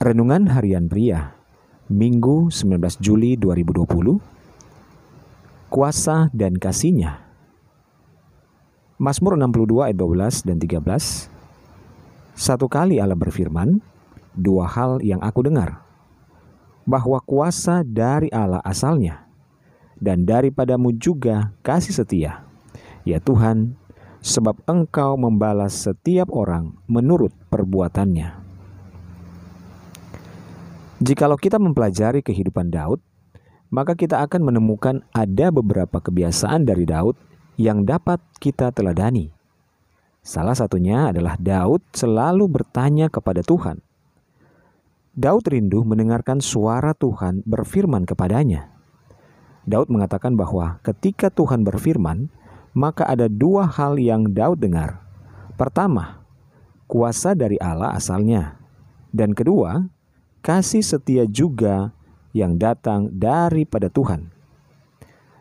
Renungan Harian Pria Minggu 19 Juli 2020 Kuasa dan Kasihnya. Mazmur 62 ayat 12 dan 13 Satu kali Allah berfirman Dua hal yang aku dengar. Bahwa kuasa dari Allah asalnya Dan daripadamu juga kasih setia. Ya Tuhan Sebab engkau membalas setiap orang menurut perbuatannya Jikalau kita mempelajari kehidupan Daud, maka kita akan menemukan ada beberapa kebiasaan dari Daud yang dapat kita teladani. Salah satunya adalah Daud selalu bertanya kepada Tuhan. Daud rindu mendengarkan suara Tuhan berfirman kepadanya. Daud mengatakan bahwa ketika Tuhan berfirman, maka ada dua hal yang Daud dengar. Pertama, kuasa dari Allah asalnya, dan kedua, kasih setia juga yang datang daripada Tuhan.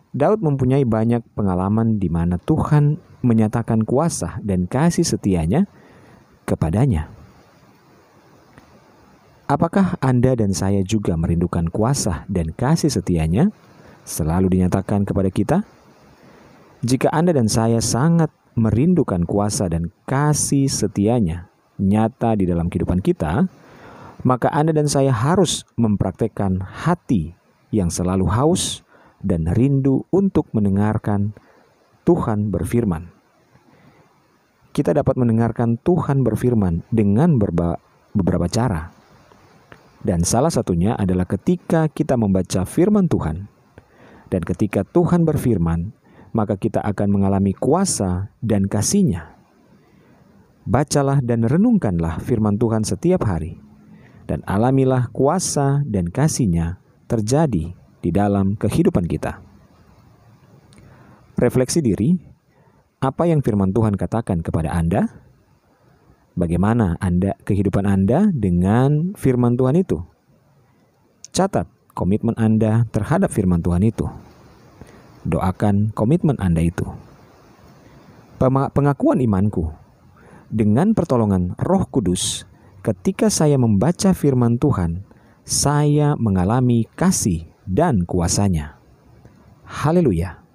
Daud mempunyai banyak pengalaman di mana Tuhan menyatakan kuasa dan kasih setianya kepadanya. Apakah Anda dan saya juga merindukan kuasa dan kasih setianya selalu dinyatakan kepada kita? Jika Anda dan saya sangat merindukan kuasa dan kasih setianya nyata di dalam kehidupan kita, maka Anda dan saya harus mempraktekkan hati yang selalu haus dan rindu untuk mendengarkan Tuhan berfirman. Kita dapat mendengarkan Tuhan berfirman dengan beberapa cara. Dan salah satunya adalah ketika kita membaca firman Tuhan. Dan ketika Tuhan berfirman, maka kita akan mengalami kuasa dan kasihnya. Bacalah dan renungkanlah firman Tuhan setiap hari dan alamilah kuasa dan kasihnya terjadi di dalam kehidupan kita. Refleksi diri, apa yang firman Tuhan katakan kepada Anda? Bagaimana Anda kehidupan Anda dengan firman Tuhan itu? Catat komitmen Anda terhadap firman Tuhan itu. Doakan komitmen Anda itu. Pengakuan imanku dengan pertolongan Roh Kudus ketika saya membaca firman Tuhan, saya mengalami kasih dan kuasanya. Haleluya!